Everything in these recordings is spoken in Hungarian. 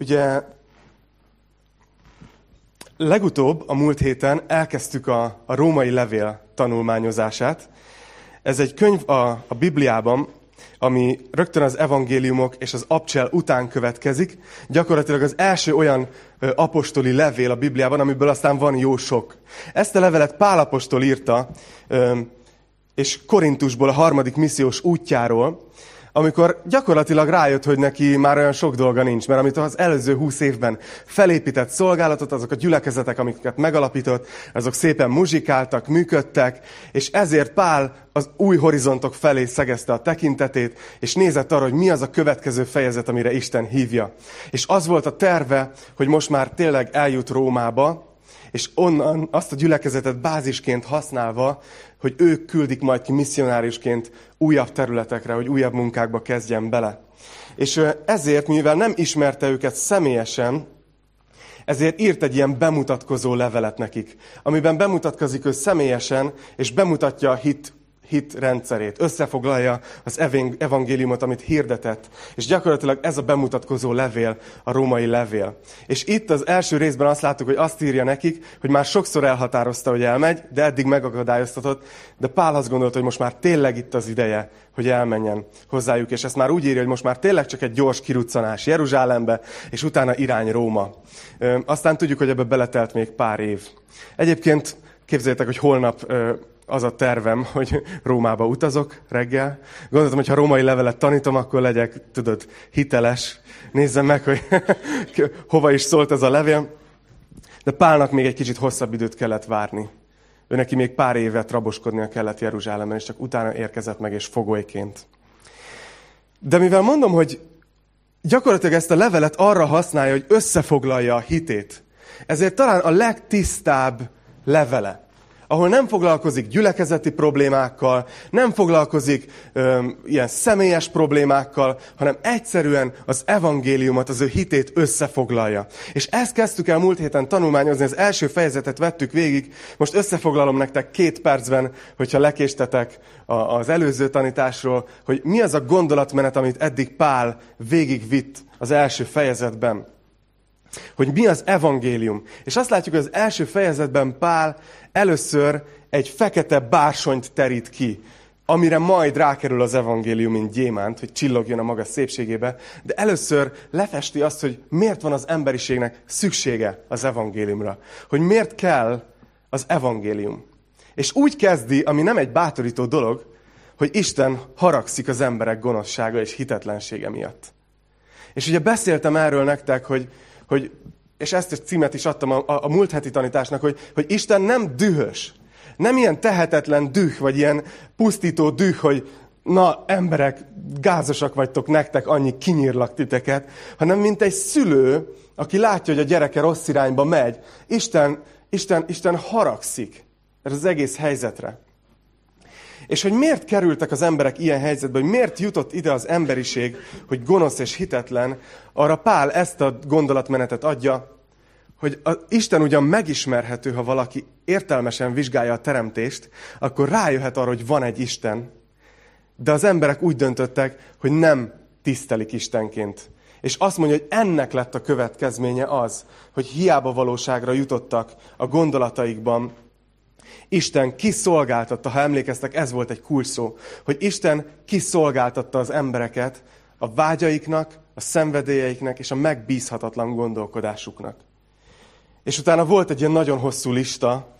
Ugye legutóbb, a múlt héten elkezdtük a, a római levél tanulmányozását. Ez egy könyv a, a Bibliában, ami rögtön az evangéliumok és az abcsel után következik. Gyakorlatilag az első olyan apostoli levél a Bibliában, amiből aztán van jó sok. Ezt a levelet Pál apostol írta, és Korintusból, a harmadik missziós útjáról, amikor gyakorlatilag rájött, hogy neki már olyan sok dolga nincs, mert amit az előző húsz évben felépített szolgálatot, azok a gyülekezetek, amiket megalapított, azok szépen muzsikáltak, működtek, és ezért Pál az új horizontok felé szegezte a tekintetét, és nézett arra, hogy mi az a következő fejezet, amire Isten hívja. És az volt a terve, hogy most már tényleg eljut Rómába, és onnan azt a gyülekezetet bázisként használva, hogy ők küldik majd ki misszionárisként újabb területekre, hogy újabb munkákba kezdjen bele. És ezért, mivel nem ismerte őket személyesen, ezért írt egy ilyen bemutatkozó levelet nekik, amiben bemutatkozik ő személyesen, és bemutatja a hit hit rendszerét, összefoglalja az evangéliumot, amit hirdetett. És gyakorlatilag ez a bemutatkozó levél, a római levél. És itt az első részben azt láttuk, hogy azt írja nekik, hogy már sokszor elhatározta, hogy elmegy, de eddig megakadályoztatott, de Pál azt gondolta, hogy most már tényleg itt az ideje, hogy elmenjen hozzájuk, és ezt már úgy írja, hogy most már tényleg csak egy gyors kiruccanás Jeruzsálembe, és utána irány Róma. Aztán tudjuk, hogy ebbe beletelt még pár év. Egyébként képzeljétek, hogy holnap az a tervem, hogy Rómába utazok reggel. Gondoltam, hogy ha római levelet tanítom, akkor legyek, tudod, hiteles. Nézzem meg, hogy hova is szólt ez a levél. De Pálnak még egy kicsit hosszabb időt kellett várni. Ő neki még pár évet raboskodnia kellett Jeruzsálemben, és csak utána érkezett meg, és fogolyként. De mivel mondom, hogy gyakorlatilag ezt a levelet arra használja, hogy összefoglalja a hitét, ezért talán a legtisztább levele ahol nem foglalkozik gyülekezeti problémákkal, nem foglalkozik ö, ilyen személyes problémákkal, hanem egyszerűen az evangéliumot, az ő hitét összefoglalja. És ezt kezdtük el múlt héten tanulmányozni, az első fejezetet vettük végig, most összefoglalom nektek két percben, hogyha lekéstetek az előző tanításról, hogy mi az a gondolatmenet, amit eddig Pál végigvitt az első fejezetben hogy mi az evangélium. És azt látjuk, hogy az első fejezetben Pál először egy fekete bársonyt terít ki, amire majd rákerül az evangélium, mint gyémánt, hogy csillogjon a maga szépségébe, de először lefesti azt, hogy miért van az emberiségnek szüksége az evangéliumra. Hogy miért kell az evangélium. És úgy kezdi, ami nem egy bátorító dolog, hogy Isten haragszik az emberek gonoszsága és hitetlensége miatt. És ugye beszéltem erről nektek, hogy hogy, és ezt a címet is adtam a, a, a múlt heti tanításnak, hogy, hogy Isten nem dühös. Nem ilyen tehetetlen düh, vagy ilyen pusztító düh, hogy na, emberek, gázosak vagytok nektek, annyi kinyírlak titeket, hanem mint egy szülő, aki látja, hogy a gyereke rossz irányba megy. Isten, Isten, Isten haragszik ez az egész helyzetre. És hogy miért kerültek az emberek ilyen helyzetbe, hogy miért jutott ide az emberiség, hogy gonosz és hitetlen, arra Pál ezt a gondolatmenetet adja, hogy a Isten ugyan megismerhető, ha valaki értelmesen vizsgálja a teremtést, akkor rájöhet arra, hogy van egy Isten, de az emberek úgy döntöttek, hogy nem tisztelik Istenként. És azt mondja, hogy ennek lett a következménye az, hogy hiába valóságra jutottak a gondolataikban, Isten kiszolgáltatta, ha emlékeztek, ez volt egy kulcsszó, hogy Isten kiszolgáltatta az embereket a vágyaiknak, a szenvedélyeiknek és a megbízhatatlan gondolkodásuknak. És utána volt egy ilyen nagyon hosszú lista,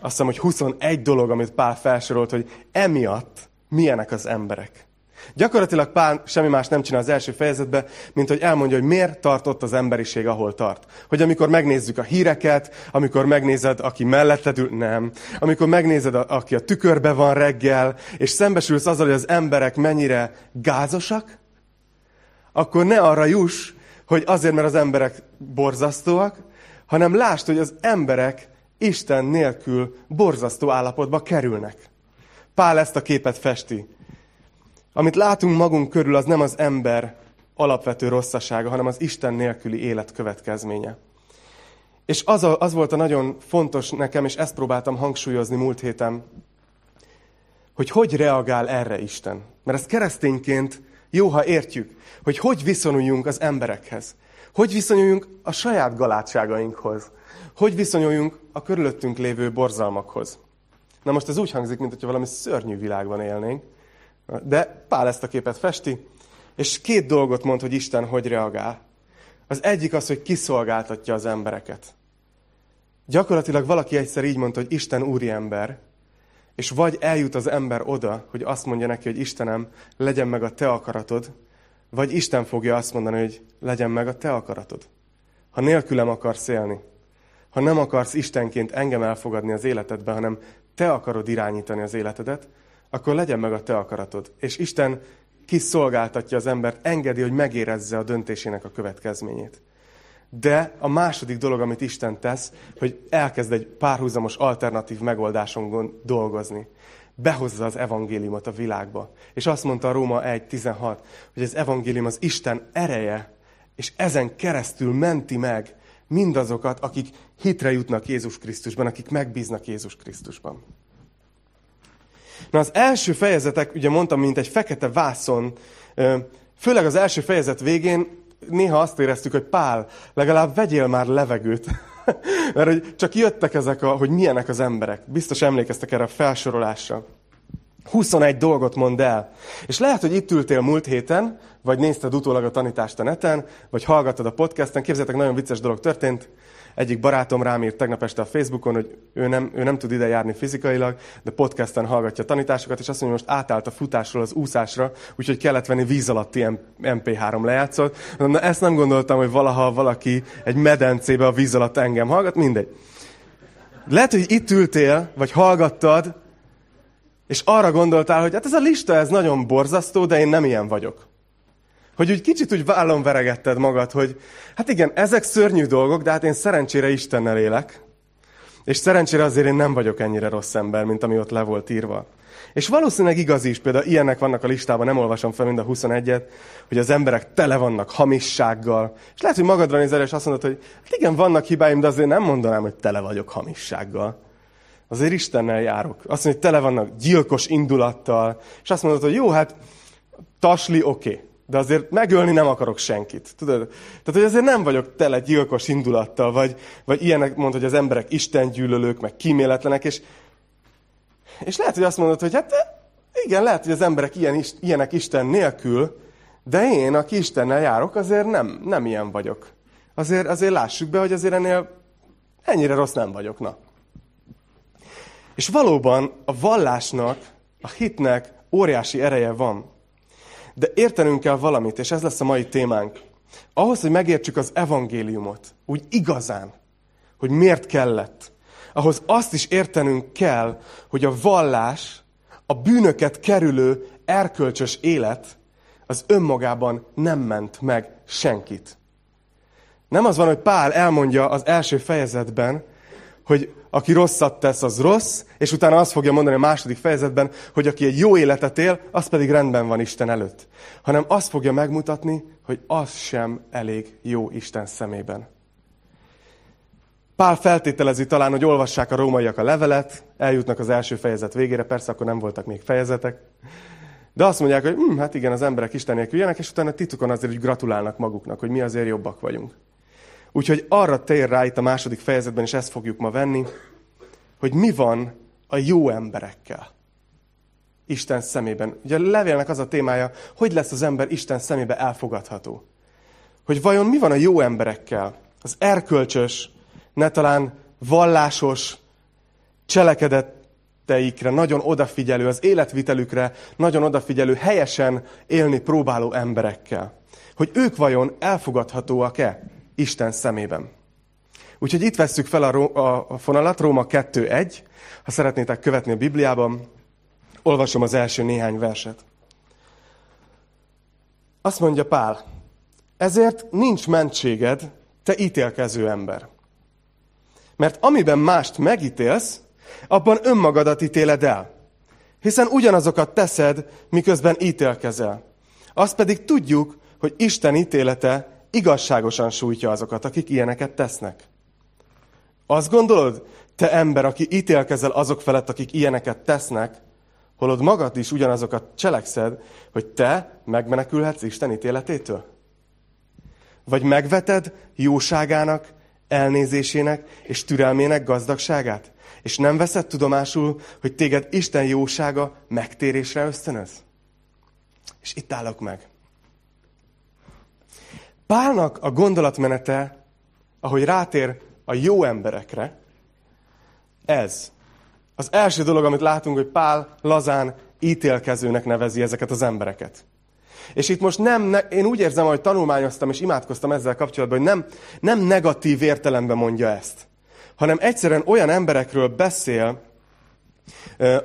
azt hiszem, hogy 21 dolog, amit Pál felsorolt, hogy emiatt milyenek az emberek. Gyakorlatilag Pál semmi más nem csinál az első fejezetben, mint hogy elmondja, hogy miért tartott az emberiség, ahol tart. Hogy amikor megnézzük a híreket, amikor megnézed, aki melletted ül, nem. Amikor megnézed, aki a tükörbe van reggel, és szembesülsz azzal, hogy az emberek mennyire gázosak, akkor ne arra juss, hogy azért, mert az emberek borzasztóak, hanem lásd, hogy az emberek Isten nélkül borzasztó állapotba kerülnek. Pál ezt a képet festi. Amit látunk magunk körül, az nem az ember alapvető rosszasága, hanem az Isten nélküli élet következménye. És az, a, az volt a nagyon fontos nekem, és ezt próbáltam hangsúlyozni múlt héten, hogy hogy reagál erre Isten. Mert ezt keresztényként Jó, ha értjük, hogy hogy viszonyuljunk az emberekhez. Hogy viszonyuljunk a saját galátságainkhoz. Hogy viszonyuljunk a körülöttünk lévő borzalmakhoz. Na most ez úgy hangzik, mintha valami szörnyű világban élnénk. De Pál ezt a képet festi, és két dolgot mond, hogy Isten hogy reagál. Az egyik az, hogy kiszolgáltatja az embereket. Gyakorlatilag valaki egyszer így mondta, hogy Isten úri ember, és vagy eljut az ember oda, hogy azt mondja neki, hogy Istenem, legyen meg a te akaratod, vagy Isten fogja azt mondani, hogy legyen meg a te akaratod. Ha nélkülem akarsz élni, ha nem akarsz Istenként engem elfogadni az életedbe, hanem te akarod irányítani az életedet, akkor legyen meg a te akaratod. És Isten kiszolgáltatja az embert, engedi, hogy megérezze a döntésének a következményét. De a második dolog, amit Isten tesz, hogy elkezd egy párhuzamos alternatív megoldáson dolgozni. Behozza az evangéliumot a világba. És azt mondta a Róma 1.16, hogy az evangélium az Isten ereje, és ezen keresztül menti meg mindazokat, akik hitre jutnak Jézus Krisztusban, akik megbíznak Jézus Krisztusban. Na az első fejezetek, ugye mondtam, mint egy fekete vászon, főleg az első fejezet végén néha azt éreztük, hogy Pál, legalább vegyél már levegőt. Mert hogy csak jöttek ezek, a, hogy milyenek az emberek. Biztos emlékeztek erre a felsorolásra. 21 dolgot mond el. És lehet, hogy itt ültél múlt héten, vagy nézted utólag a tanítást a neten, vagy hallgattad a podcasten. Képzeljétek, nagyon vicces dolog történt. Egyik barátom rám írt tegnap este a Facebookon, hogy ő nem, ő nem tud ide járni fizikailag, de podcasten hallgatja a tanításokat, és azt mondja, hogy most átállt a futásról az úszásra, úgyhogy kellett venni víz alatti MP3 lejátszót. Na, ezt nem gondoltam, hogy valaha valaki egy medencébe a víz alatt engem hallgat, mindegy. Lehet, hogy itt ültél, vagy hallgattad, és arra gondoltál, hogy hát ez a lista, ez nagyon borzasztó, de én nem ilyen vagyok. Hogy úgy kicsit úgy vállon veregetted magad, hogy hát igen, ezek szörnyű dolgok, de hát én szerencsére Istennel élek. És szerencsére azért én nem vagyok ennyire rossz ember, mint ami ott le volt írva. És valószínűleg igaz is, például ilyenek vannak a listában, nem olvasom fel mind a 21-et, hogy az emberek tele vannak hamissággal. És lehet, hogy magadra nézel, és azt mondod, hogy hát igen, vannak hibáim, de azért nem mondanám, hogy tele vagyok hamissággal. Azért Istennel járok. Azt mondja, hogy tele vannak gyilkos indulattal, és azt mondod, hogy jó, hát tasli, oké. Okay de azért megölni nem akarok senkit. Tudod? Tehát, hogy azért nem vagyok tele gyilkos indulattal, vagy, vagy ilyenek mond, hogy az emberek istengyűlölők, meg kíméletlenek, és, és lehet, hogy azt mondod, hogy hát igen, lehet, hogy az emberek ilyen, ilyenek Isten nélkül, de én, aki Istennel járok, azért nem, nem ilyen vagyok. Azért, azért lássuk be, hogy azért ennél ennyire rossz nem vagyok. Na. És valóban a vallásnak, a hitnek óriási ereje van. De értenünk kell valamit, és ez lesz a mai témánk. Ahhoz, hogy megértsük az evangéliumot, úgy igazán, hogy miért kellett, ahhoz azt is értenünk kell, hogy a vallás, a bűnöket kerülő erkölcsös élet az önmagában nem ment meg senkit. Nem az van, hogy Pál elmondja az első fejezetben, hogy aki rosszat tesz, az rossz, és utána azt fogja mondani a második fejezetben, hogy aki egy jó életet él, az pedig rendben van Isten előtt. Hanem azt fogja megmutatni, hogy az sem elég jó Isten szemében. Pál feltételezi talán, hogy olvassák a rómaiak a levelet, eljutnak az első fejezet végére, persze akkor nem voltak még fejezetek, de azt mondják, hogy hm, hát igen, az emberek Isten nélkül ilyenek, és utána titokon azért hogy gratulálnak maguknak, hogy mi azért jobbak vagyunk. Úgyhogy arra tér rá itt a második fejezetben, és ezt fogjuk ma venni, hogy mi van a jó emberekkel. Isten szemében. Ugye a levélnek az a témája, hogy lesz az ember Isten szemébe elfogadható. Hogy vajon mi van a jó emberekkel, az erkölcsös, ne talán vallásos cselekedeteikre nagyon odafigyelő, az életvitelükre nagyon odafigyelő, helyesen élni próbáló emberekkel. Hogy ők vajon elfogadhatóak-e? Isten szemében. Úgyhogy itt vesszük fel a, a, a fonalat, Róma 2.1. Ha szeretnétek követni a Bibliában, olvasom az első néhány verset. Azt mondja Pál, ezért nincs mentséged, te ítélkező ember. Mert amiben mást megítélsz, abban önmagadat ítéled el. Hiszen ugyanazokat teszed, miközben ítélkezel. Azt pedig tudjuk, hogy Isten ítélete igazságosan sújtja azokat, akik ilyeneket tesznek. Azt gondolod, te ember, aki ítélkezel azok felett, akik ilyeneket tesznek, holod magad is ugyanazokat cselekszed, hogy te megmenekülhetsz Isten ítéletétől? Vagy megveted jóságának, elnézésének és türelmének gazdagságát? És nem veszed tudomásul, hogy téged Isten jósága megtérésre ösztönöz? És itt állok meg. Pálnak a gondolatmenete, ahogy rátér a jó emberekre, ez. Az első dolog, amit látunk, hogy Pál lazán ítélkezőnek nevezi ezeket az embereket. És itt most nem, ne, én úgy érzem, hogy tanulmányoztam és imádkoztam ezzel kapcsolatban, hogy nem, nem negatív értelemben mondja ezt, hanem egyszerűen olyan emberekről beszél,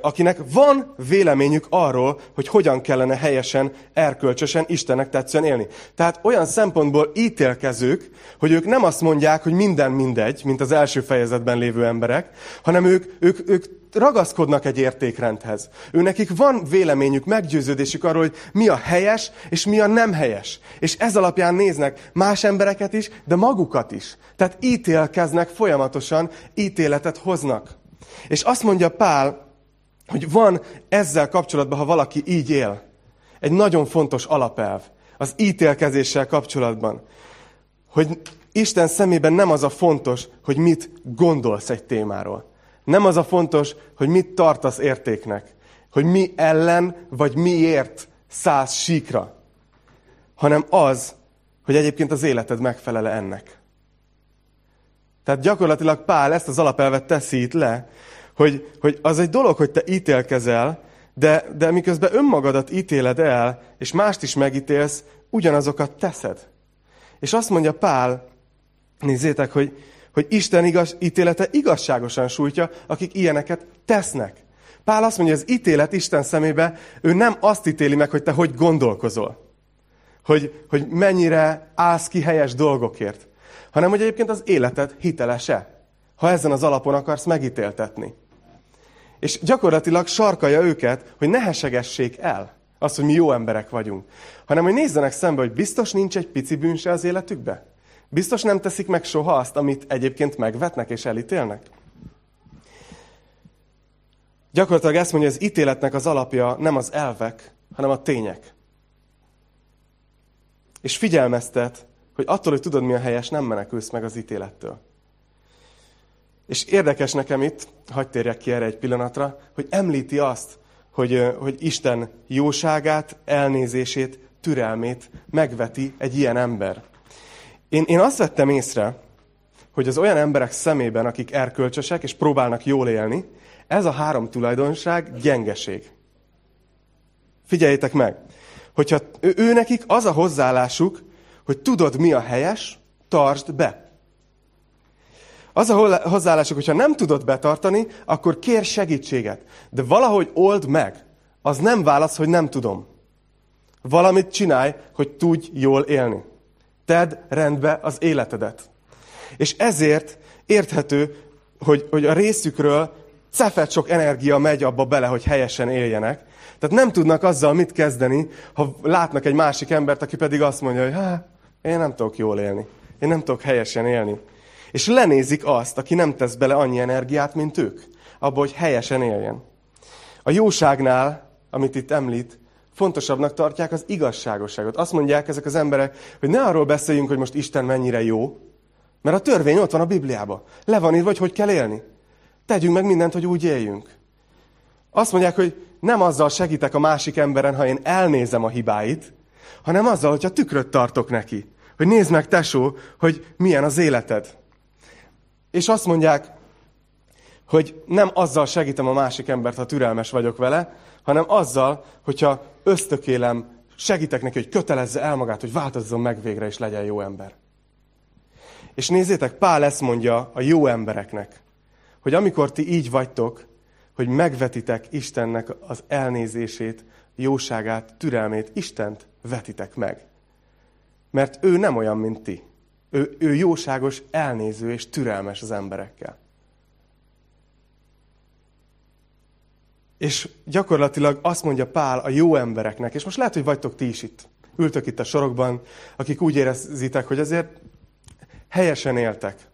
akinek van véleményük arról, hogy hogyan kellene helyesen, erkölcsösen, Istennek tetszően élni. Tehát olyan szempontból ítélkezők, hogy ők nem azt mondják, hogy minden mindegy, mint az első fejezetben lévő emberek, hanem ők, ők, ők ragaszkodnak egy értékrendhez. Ő nekik van véleményük, meggyőződésük arról, hogy mi a helyes, és mi a nem helyes. És ez alapján néznek más embereket is, de magukat is. Tehát ítélkeznek folyamatosan, ítéletet hoznak. És azt mondja Pál, hogy van ezzel kapcsolatban, ha valaki így él, egy nagyon fontos alapelv az ítélkezéssel kapcsolatban, hogy Isten szemében nem az a fontos, hogy mit gondolsz egy témáról. Nem az a fontos, hogy mit tartasz értéknek, hogy mi ellen vagy miért száz síkra, hanem az, hogy egyébként az életed megfelele ennek. Tehát gyakorlatilag Pál ezt az alapelvet teszi itt le, hogy, hogy az egy dolog, hogy te ítélkezel, de, de miközben önmagadat ítéled el, és mást is megítélsz, ugyanazokat teszed. És azt mondja Pál, nézzétek, hogy, hogy Isten igaz, ítélete igazságosan sújtja, akik ilyeneket tesznek. Pál azt mondja, az ítélet Isten szemébe, ő nem azt ítéli meg, hogy te hogy gondolkozol. Hogy, hogy mennyire állsz ki helyes dolgokért. Hanem, hogy egyébként az életed hitelese. Ha ezen az alapon akarsz megítéltetni. És gyakorlatilag sarkalja őket, hogy ne el azt, hogy mi jó emberek vagyunk. Hanem, hogy nézzenek szembe, hogy biztos nincs egy pici bűnse az életükbe. Biztos nem teszik meg soha azt, amit egyébként megvetnek és elítélnek? Gyakorlatilag ezt mondja, hogy az ítéletnek az alapja nem az elvek, hanem a tények. És figyelmeztet, hogy attól, hogy tudod, mi a helyes, nem menekülsz meg az ítélettől. És érdekes nekem itt, hagyd térjek ki erre egy pillanatra, hogy említi azt, hogy, hogy Isten jóságát, elnézését, türelmét megveti egy ilyen ember. Én, én azt vettem észre, hogy az olyan emberek szemében, akik erkölcsösek és próbálnak jól élni, ez a három tulajdonság gyengeség. Figyeljétek meg, hogyha ő, nekik az a hozzáállásuk, hogy tudod, mi a helyes, tartsd be. Az a hozzáállásuk, hogyha nem tudod betartani, akkor kér segítséget. De valahogy old meg. Az nem válasz, hogy nem tudom. Valamit csinálj, hogy tudj jól élni. Tedd rendbe az életedet. És ezért érthető, hogy, hogy a részükről cefet sok energia megy abba bele, hogy helyesen éljenek. Tehát nem tudnak azzal mit kezdeni, ha látnak egy másik embert, aki pedig azt mondja, hogy én nem tudok jól élni. Én nem tudok helyesen élni. És lenézik azt, aki nem tesz bele annyi energiát, mint ők, abba, hogy helyesen éljen. A jóságnál, amit itt említ, fontosabbnak tartják az igazságosságot. Azt mondják ezek az emberek, hogy ne arról beszéljünk, hogy most Isten mennyire jó, mert a törvény ott van a Bibliában. Le van írva, hogy hogy kell élni. Tegyünk meg mindent, hogy úgy éljünk. Azt mondják, hogy nem azzal segítek a másik emberen, ha én elnézem a hibáit, hanem azzal, hogyha tükröt tartok neki. Hogy nézd meg, tesó, hogy milyen az életed. És azt mondják, hogy nem azzal segítem a másik embert, ha türelmes vagyok vele, hanem azzal, hogyha ösztökélem, segítek neki, hogy kötelezze el magát, hogy változzon meg végre, és legyen jó ember. És nézzétek, Pál ezt mondja a jó embereknek, hogy amikor ti így vagytok, hogy megvetitek Istennek az elnézését, jóságát, türelmét, Istent vetitek meg. Mert ő nem olyan, mint ti. Ő, ő jóságos, elnéző és türelmes az emberekkel. És gyakorlatilag azt mondja Pál a jó embereknek, és most lehet, hogy vagytok ti is itt, ültök itt a sorokban, akik úgy érezitek, hogy azért helyesen éltek.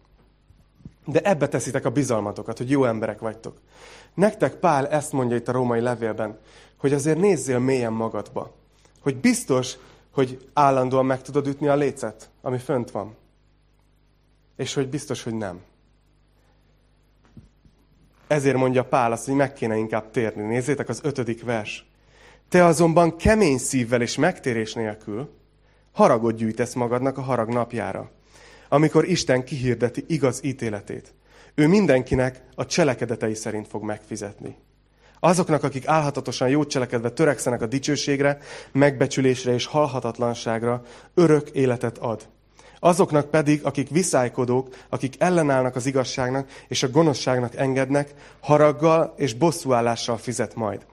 De ebbe teszitek a bizalmatokat, hogy jó emberek vagytok. Nektek Pál ezt mondja itt a római levélben, hogy azért nézzél mélyen magadba. Hogy biztos, hogy állandóan meg tudod ütni a lécet, ami fönt van. És hogy biztos, hogy nem. Ezért mondja Pál azt, hogy meg kéne inkább térni. Nézzétek az ötödik vers. Te azonban kemény szívvel és megtérés nélkül haragot gyűjtesz magadnak a harag napjára, amikor Isten kihirdeti igaz ítéletét. Ő mindenkinek a cselekedetei szerint fog megfizetni. Azoknak, akik álhatatosan jó cselekedve törekszenek a dicsőségre, megbecsülésre és halhatatlanságra, örök életet ad. Azoknak pedig, akik viszálykodók, akik ellenállnak az igazságnak és a gonoszságnak engednek, haraggal és bosszúállással fizet majd.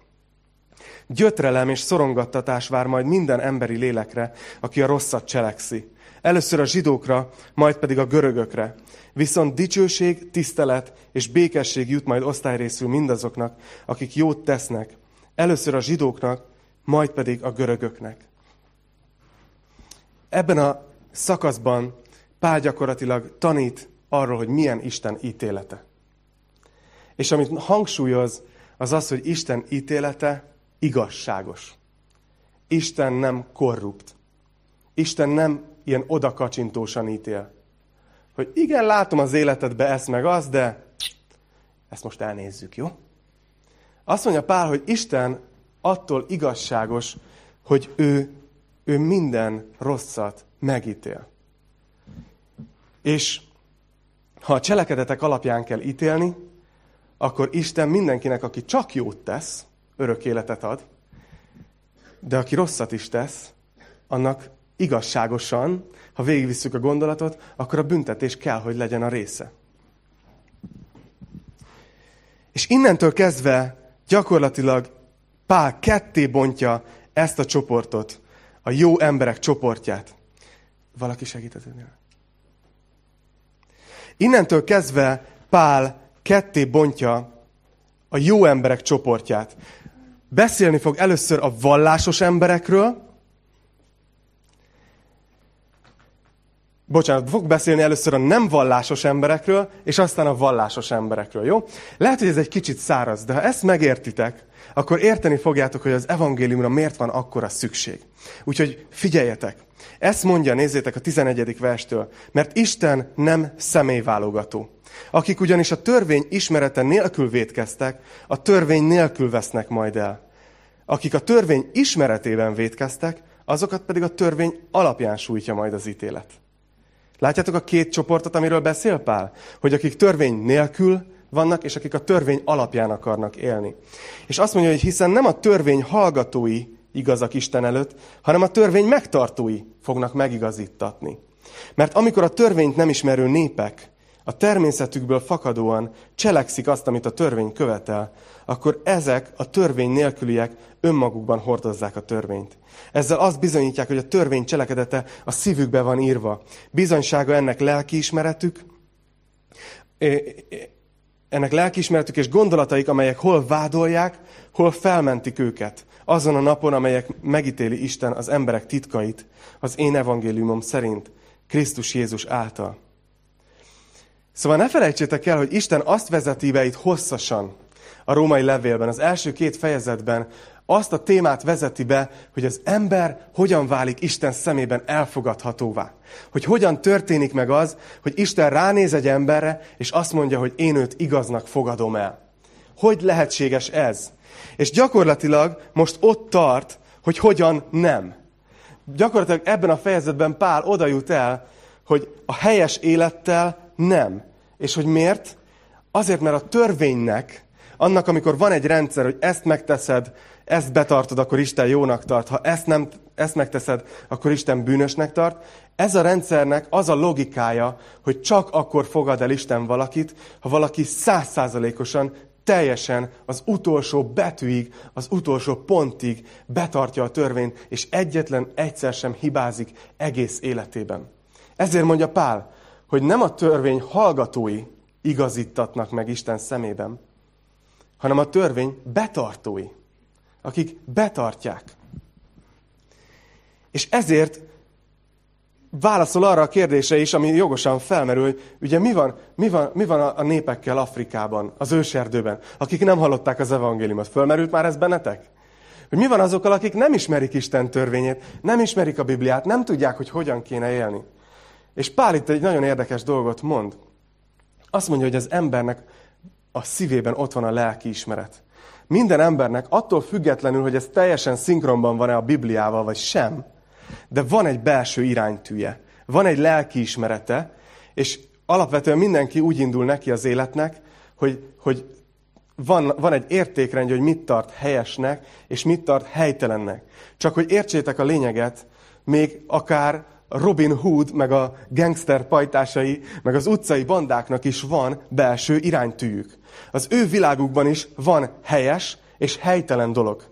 Gyötrelem és szorongattatás vár majd minden emberi lélekre, aki a rosszat cselekszi. Először a zsidókra, majd pedig a görögökre. Viszont dicsőség, tisztelet és békesség jut majd osztályrészül mindazoknak, akik jót tesznek. Először a zsidóknak, majd pedig a görögöknek. Ebben a szakaszban Pál gyakorlatilag tanít arról, hogy milyen Isten ítélete. És amit hangsúlyoz, az az, hogy Isten ítélete igazságos. Isten nem korrupt. Isten nem ilyen odakacsintósan ítél. Hogy igen, látom az életedbe ezt meg az, de ezt most elnézzük, jó? Azt mondja Pál, hogy Isten attól igazságos, hogy ő, ő minden rosszat megítél. És ha a cselekedetek alapján kell ítélni, akkor Isten mindenkinek, aki csak jót tesz, örök életet ad, de aki rosszat is tesz, annak igazságosan, ha végigvisszük a gondolatot, akkor a büntetés kell, hogy legyen a része. És innentől kezdve gyakorlatilag Pál ketté bontja ezt a csoportot, a jó emberek csoportját. Valaki segített? Innentől kezdve Pál ketté bontja a jó emberek csoportját. Beszélni fog először a vallásos emberekről, bocsánat, fog beszélni először a nem vallásos emberekről, és aztán a vallásos emberekről, jó? Lehet, hogy ez egy kicsit száraz, de ha ezt megértitek, akkor érteni fogjátok, hogy az evangéliumra miért van akkora szükség. Úgyhogy figyeljetek! Ezt mondja, nézzétek a 11. verstől, mert Isten nem személyválogató. Akik ugyanis a törvény ismerete nélkül vétkeztek, a törvény nélkül vesznek majd el. Akik a törvény ismeretében vétkeztek, azokat pedig a törvény alapján sújtja majd az ítélet. Látjátok a két csoportot, amiről beszél Pál? Hogy akik törvény nélkül vannak, és akik a törvény alapján akarnak élni. És azt mondja, hogy hiszen nem a törvény hallgatói igazak Isten előtt, hanem a törvény megtartói fognak megigazítatni. Mert amikor a törvényt nem ismerő népek a természetükből fakadóan cselekszik azt, amit a törvény követel, akkor ezek a törvény nélküliek önmagukban hordozzák a törvényt. Ezzel azt bizonyítják, hogy a törvény cselekedete a szívükbe van írva. Bizonysága ennek lelkiismeretük, ennek lelkiismeretük és gondolataik, amelyek hol vádolják, hol felmentik őket. Azon a napon, amelyek megítéli Isten az emberek titkait, az én evangéliumom szerint, Krisztus Jézus által. Szóval ne felejtsétek el, hogy Isten azt vezeti be itt hosszasan a római levélben, az első két fejezetben, azt a témát vezeti be, hogy az ember hogyan válik Isten szemében elfogadhatóvá. Hogy hogyan történik meg az, hogy Isten ránéz egy emberre, és azt mondja, hogy én őt igaznak fogadom el. Hogy lehetséges ez? És gyakorlatilag most ott tart, hogy hogyan nem. Gyakorlatilag ebben a fejezetben Pál oda jut el, hogy a helyes élettel nem. És hogy miért? Azért, mert a törvénynek, annak, amikor van egy rendszer, hogy ezt megteszed, ezt betartod, akkor Isten jónak tart. Ha ezt, nem, ezt megteszed, akkor Isten bűnösnek tart. Ez a rendszernek az a logikája, hogy csak akkor fogad el Isten valakit, ha valaki százszázalékosan, teljesen az utolsó betűig, az utolsó pontig betartja a törvényt, és egyetlen egyszer sem hibázik egész életében. Ezért mondja Pál, hogy nem a törvény hallgatói igazítatnak meg Isten szemében, hanem a törvény betartói akik betartják. És ezért válaszol arra a kérdésre is, ami jogosan felmerül, hogy ugye mi van, mi van, mi van a népekkel Afrikában, az őserdőben, akik nem hallották az evangéliumot. Fölmerült már ez bennetek? Hogy mi van azokkal, akik nem ismerik Isten törvényét, nem ismerik a Bibliát, nem tudják, hogy hogyan kéne élni. És Pál itt egy nagyon érdekes dolgot mond. Azt mondja, hogy az embernek a szívében ott van a lelki ismeret. Minden embernek attól függetlenül, hogy ez teljesen szinkronban van-e a Bibliával, vagy sem, de van egy belső iránytűje, van egy lelki ismerete, és alapvetően mindenki úgy indul neki az életnek, hogy, hogy van, van egy értékrendje, hogy mit tart helyesnek, és mit tart helytelennek. Csak hogy értsétek a lényeget, még akár Robin Hood, meg a gangster pajtásai, meg az utcai bandáknak is van belső iránytűjük. Az ő világukban is van helyes és helytelen dolog.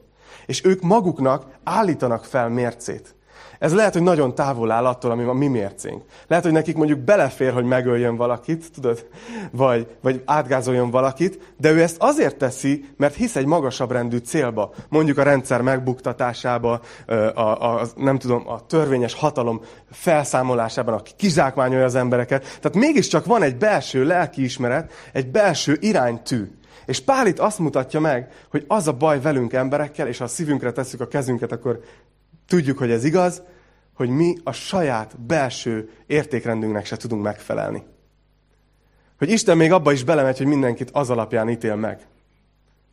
És ők maguknak állítanak fel mércét. Ez lehet, hogy nagyon távol áll attól, ami a mi mércénk. Lehet, hogy nekik mondjuk belefér, hogy megöljön valakit, tudod, vagy, vagy átgázoljon valakit, de ő ezt azért teszi, mert hisz egy magasabb rendű célba. Mondjuk a rendszer megbuktatásába, a, a, a, nem tudom, a törvényes hatalom felszámolásában, aki kizsákmányolja az embereket. Tehát mégiscsak van egy belső lelkiismeret, egy belső iránytű. És Pál itt azt mutatja meg, hogy az a baj velünk emberekkel, és ha a szívünkre tesszük a kezünket, akkor tudjuk, hogy ez igaz, hogy mi a saját belső értékrendünknek se tudunk megfelelni. Hogy Isten még abba is belemegy, hogy mindenkit az alapján ítél meg.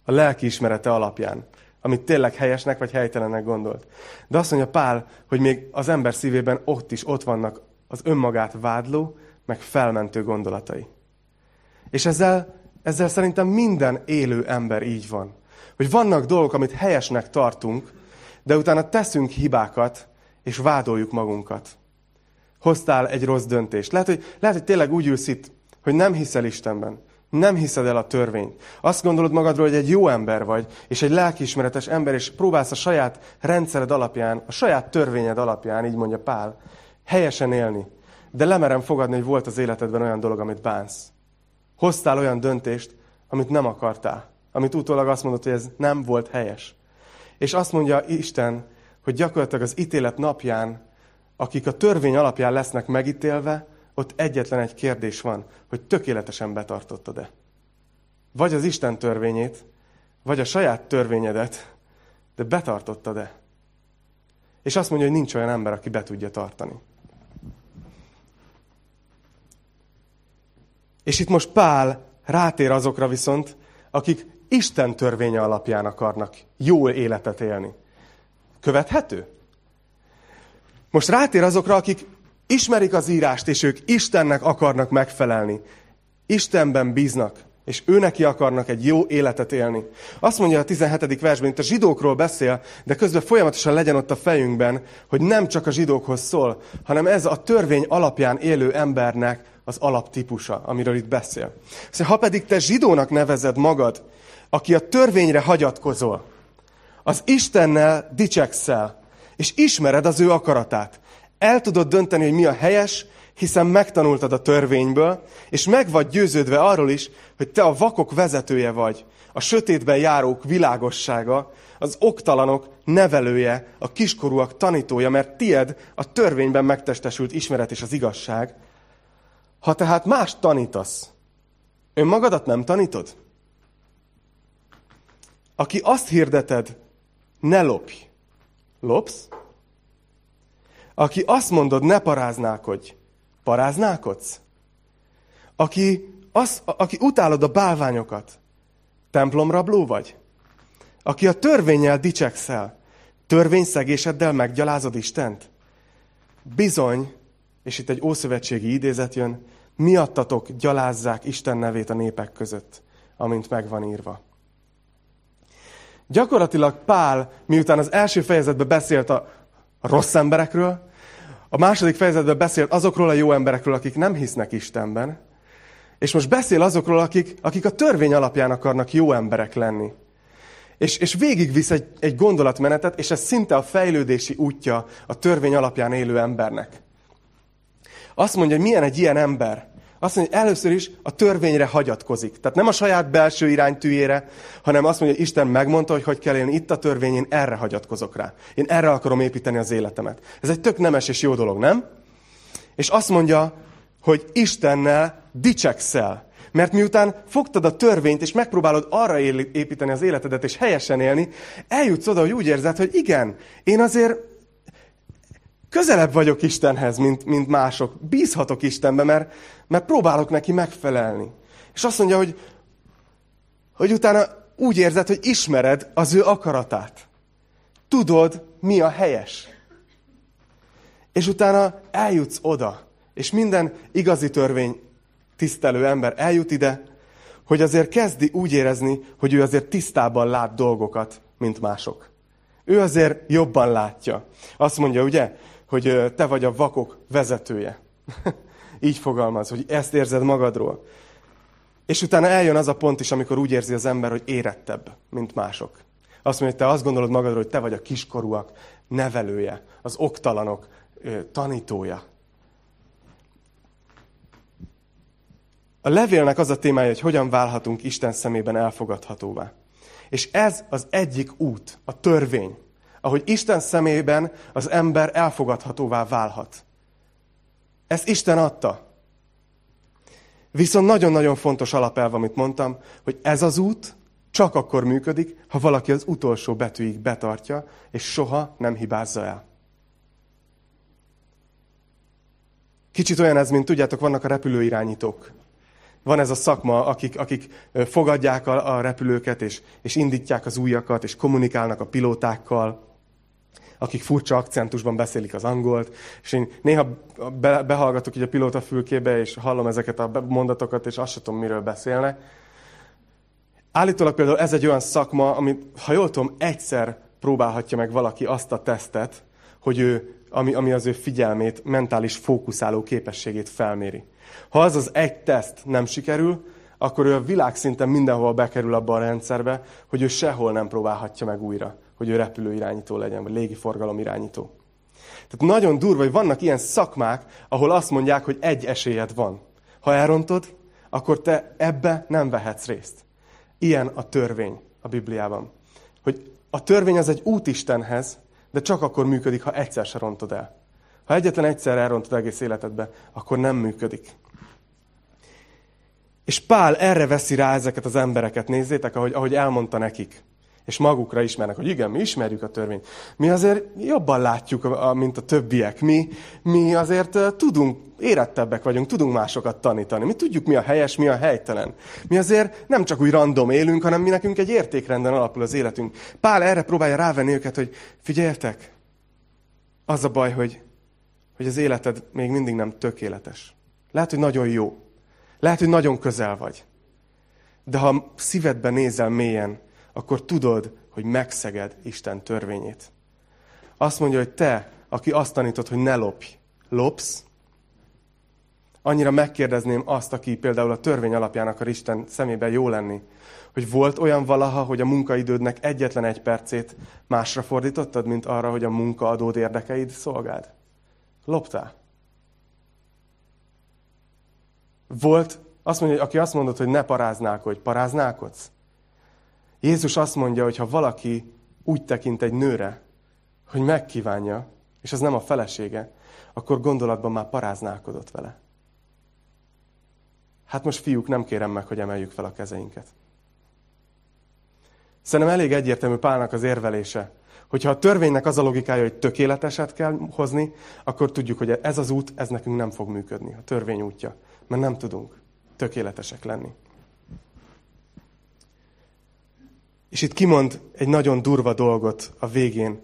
A lelki ismerete alapján. Amit tényleg helyesnek vagy helytelennek gondolt. De azt mondja Pál, hogy még az ember szívében ott is ott vannak az önmagát vádló, meg felmentő gondolatai. És ezzel, ezzel szerintem minden élő ember így van. Hogy vannak dolgok, amit helyesnek tartunk, de utána teszünk hibákat, és vádoljuk magunkat. Hoztál egy rossz döntést. Lehet, hogy, lehet, hogy tényleg úgy ülsz itt, hogy nem hiszel Istenben. Nem hiszed el a törvényt. Azt gondolod magadról, hogy egy jó ember vagy, és egy lelkiismeretes ember, és próbálsz a saját rendszered alapján, a saját törvényed alapján, így mondja Pál, helyesen élni. De lemerem fogadni, hogy volt az életedben olyan dolog, amit bánsz. Hoztál olyan döntést, amit nem akartál. Amit utólag azt mondod, hogy ez nem volt helyes. És azt mondja Isten, hogy gyakorlatilag az ítélet napján, akik a törvény alapján lesznek megítélve, ott egyetlen egy kérdés van, hogy tökéletesen betartottad-e. Vagy az Isten törvényét, vagy a saját törvényedet, de betartottad-e? És azt mondja, hogy nincs olyan ember, aki be tudja tartani. És itt most Pál rátér azokra viszont, akik Isten törvénye alapján akarnak jó életet élni. Követhető? Most rátér azokra, akik ismerik az írást, és ők Istennek akarnak megfelelni. Istenben bíznak, és ő neki akarnak egy jó életet élni. Azt mondja a 17. versben, itt a zsidókról beszél, de közben folyamatosan legyen ott a fejünkben, hogy nem csak a zsidókhoz szól, hanem ez a törvény alapján élő embernek az alaptípusa, amiről itt beszél. Szóval, ha pedig te zsidónak nevezed magad, aki a törvényre hagyatkozol, az Istennel dicsekszel, és ismered az ő akaratát. El tudod dönteni, hogy mi a helyes, hiszen megtanultad a törvényből, és meg vagy győződve arról is, hogy te a vakok vezetője vagy, a sötétben járók világossága, az oktalanok nevelője, a kiskorúak tanítója, mert tied a törvényben megtestesült ismeret és az igazság. Ha tehát más tanítasz, önmagadat nem tanítod? Aki azt hirdeted, ne lopj, lopsz? Aki azt mondod, ne paráználkodj, paráználkodsz? Aki, az, aki utálod a bálványokat, templomrabló vagy? Aki a törvényel dicsekszel, törvényszegéseddel meggyalázod Istent? Bizony, és itt egy ószövetségi idézet jön, miattatok gyalázzák Isten nevét a népek között, amint megvan írva. Gyakorlatilag Pál, miután az első fejezetben beszélt a rossz emberekről, a második fejezetben beszélt azokról a jó emberekről, akik nem hisznek Istenben, és most beszél azokról, akik, akik a törvény alapján akarnak jó emberek lenni. És, és végigvisz egy, egy gondolatmenetet, és ez szinte a fejlődési útja a törvény alapján élő embernek. Azt mondja, hogy milyen egy ilyen ember. Azt mondja, hogy először is a törvényre hagyatkozik. Tehát nem a saját belső iránytűjére, hanem azt mondja, hogy Isten megmondta, hogy hogy kell élni. Itt a törvény, én erre hagyatkozok rá. Én erre akarom építeni az életemet. Ez egy tök nemes és jó dolog, nem? És azt mondja, hogy Istennel dicsekszel. Mert miután fogtad a törvényt, és megpróbálod arra építeni az életedet, és helyesen élni, eljutsz oda, hogy úgy érzed, hogy igen, én azért közelebb vagyok Istenhez, mint, mint mások. Bízhatok Istenbe, mert, mert próbálok neki megfelelni. És azt mondja, hogy, hogy utána úgy érzed, hogy ismered az ő akaratát. Tudod, mi a helyes. És utána eljutsz oda, és minden igazi törvény tisztelő ember eljut ide, hogy azért kezdi úgy érezni, hogy ő azért tisztában lát dolgokat, mint mások. Ő azért jobban látja. Azt mondja, ugye, hogy te vagy a vakok vezetője. Így fogalmaz, hogy ezt érzed magadról. És utána eljön az a pont is, amikor úgy érzi az ember, hogy érettebb, mint mások. Azt mondja, hogy te azt gondolod magadról, hogy te vagy a kiskorúak nevelője, az oktalanok tanítója. A levélnek az a témája, hogy hogyan válhatunk Isten szemében elfogadhatóvá. És ez az egyik út, a törvény, ahogy Isten szemében az ember elfogadhatóvá válhat. Ezt Isten adta. Viszont nagyon-nagyon fontos alapelv, amit mondtam, hogy ez az út csak akkor működik, ha valaki az utolsó betűig betartja, és soha nem hibázza el. Kicsit olyan ez, mint tudjátok, vannak a repülőirányítók. Van ez a szakma, akik, akik fogadják a, a repülőket, és, és indítják az újakat, és kommunikálnak a pilótákkal, akik furcsa akcentusban beszélik az angolt, és én néha be, behallgatok így a pilóta fülkébe, és hallom ezeket a mondatokat, és azt sem tudom, miről beszélnek. Állítólag például ez egy olyan szakma, amit, ha jól tudom, egyszer próbálhatja meg valaki azt a tesztet, hogy ő, ami, ami az ő figyelmét, mentális fókuszáló képességét felméri. Ha az az egy teszt nem sikerül, akkor ő a világszinten mindenhol bekerül abba a rendszerbe, hogy ő sehol nem próbálhatja meg újra, hogy ő repülőirányító legyen, vagy légiforgalom irányító. Tehát nagyon durva, hogy vannak ilyen szakmák, ahol azt mondják, hogy egy esélyed van. Ha elrontod, akkor te ebbe nem vehetsz részt. Ilyen a törvény a Bibliában. Hogy a törvény az egy út Istenhez, de csak akkor működik, ha egyszer se rontod el. Ha egyetlen egyszer elrontod egész életedbe, akkor nem működik. És Pál erre veszi rá ezeket az embereket, nézzétek, ahogy, ahogy elmondta nekik. És magukra ismernek, hogy igen, mi ismerjük a törvényt. Mi azért jobban látjuk, mint a többiek. Mi, mi azért tudunk, érettebbek vagyunk, tudunk másokat tanítani. Mi tudjuk, mi a helyes, mi a helytelen. Mi azért nem csak úgy random élünk, hanem mi nekünk egy értékrenden alapul az életünk. Pál erre próbálja rávenni őket, hogy figyeljetek, az a baj, hogy, hogy az életed még mindig nem tökéletes. Lehet, hogy nagyon jó. Lehet, hogy nagyon közel vagy. De ha szívedbe nézel mélyen, akkor tudod, hogy megszeged Isten törvényét. Azt mondja, hogy te, aki azt tanítod, hogy ne lopj, lopsz, annyira megkérdezném azt, aki például a törvény alapján akar Isten szemében jó lenni, hogy volt olyan valaha, hogy a munkaidődnek egyetlen egy percét másra fordítottad, mint arra, hogy a munkaadód érdekeid szolgáld? Loptál. Volt, azt mondja, aki azt mondott, hogy ne paráználkodj, paráználkodsz? Jézus azt mondja, hogy ha valaki úgy tekint egy nőre, hogy megkívánja, és az nem a felesége, akkor gondolatban már paráználkodott vele. Hát most fiúk, nem kérem meg, hogy emeljük fel a kezeinket. Szerintem elég egyértelmű Pálnak az érvelése, hogyha a törvénynek az a logikája, hogy tökéleteset kell hozni, akkor tudjuk, hogy ez az út, ez nekünk nem fog működni, a törvény útja. Mert nem tudunk tökéletesek lenni. És itt kimond egy nagyon durva dolgot a végén.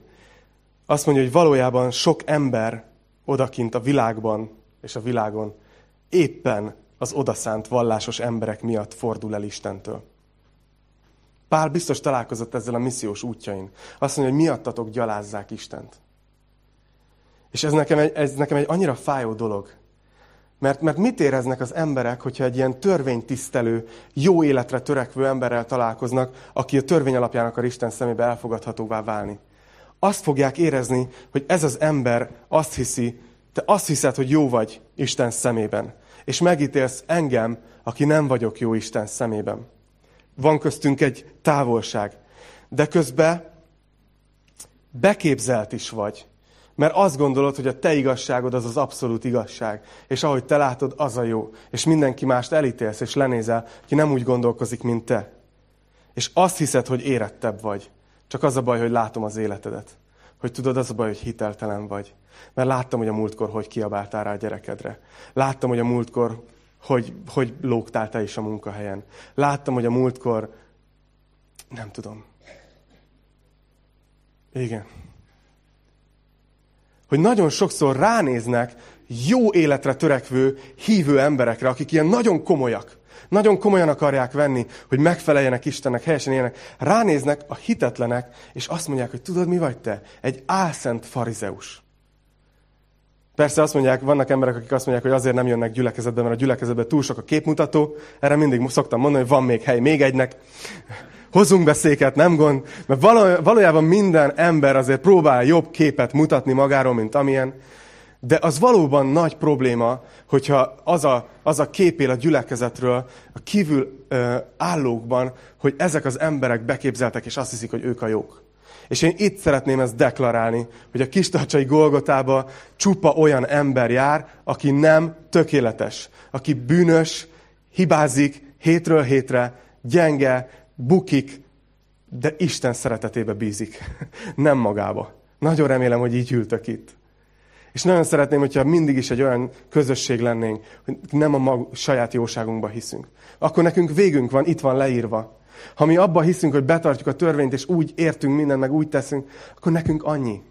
Azt mondja, hogy valójában sok ember odakint a világban és a világon éppen az odaszánt vallásos emberek miatt fordul el Istentől. Pál biztos találkozott ezzel a missziós útjain. Azt mondja, hogy miattatok gyalázzák Istent. És ez nekem egy, ez nekem egy annyira fájó dolog. Mert, mert mit éreznek az emberek, hogyha egy ilyen törvénytisztelő, jó életre törekvő emberrel találkoznak, aki a törvény alapján akar Isten szemébe elfogadhatóvá válni? Azt fogják érezni, hogy ez az ember azt hiszi, te azt hiszed, hogy jó vagy Isten szemében. És megítélsz engem, aki nem vagyok jó Isten szemében. Van köztünk egy távolság. De közben beképzelt is vagy. Mert azt gondolod, hogy a te igazságod az az abszolút igazság. És ahogy te látod, az a jó. És mindenki mást elítélsz és lenézel, ki nem úgy gondolkozik, mint te. És azt hiszed, hogy érettebb vagy. Csak az a baj, hogy látom az életedet. Hogy tudod, az a baj, hogy hiteltelen vagy. Mert láttam, hogy a múltkor hogy kiabáltál rá a gyerekedre. Láttam, hogy a múltkor hogy, hogy lógtál te is a munkahelyen. Láttam, hogy a múltkor nem tudom. Igen. Hogy nagyon sokszor ránéznek jó életre törekvő, hívő emberekre, akik ilyen nagyon komolyak. Nagyon komolyan akarják venni, hogy megfeleljenek Istennek, helyesen élnek. Ránéznek a hitetlenek, és azt mondják, hogy tudod, mi vagy te? Egy álszent farizeus. Persze azt mondják, vannak emberek, akik azt mondják, hogy azért nem jönnek gyülekezetbe, mert a gyülekezetben túl sok a képmutató. Erre mindig szoktam mondani, hogy van még hely még egynek. Hozzunk be széket, nem gond. Mert valójában minden ember azért próbál jobb képet mutatni magáról, mint amilyen. De az valóban nagy probléma, hogyha az a, az a kép él a gyülekezetről a kívül ö, állókban, hogy ezek az emberek beképzeltek, és azt hiszik, hogy ők a jók. És én itt szeretném ezt deklarálni, hogy a kistarcsai Golgotába csupa olyan ember jár, aki nem tökéletes, aki bűnös, hibázik hétről hétre, gyenge, bukik, de Isten szeretetébe bízik, nem magába. Nagyon remélem, hogy így ültök itt. És nagyon szeretném, hogyha mindig is egy olyan közösség lennénk, hogy nem a mag, saját jóságunkba hiszünk. Akkor nekünk végünk van, itt van leírva. Ha mi abba hiszünk, hogy betartjuk a törvényt, és úgy értünk mindent, meg úgy teszünk, akkor nekünk annyi.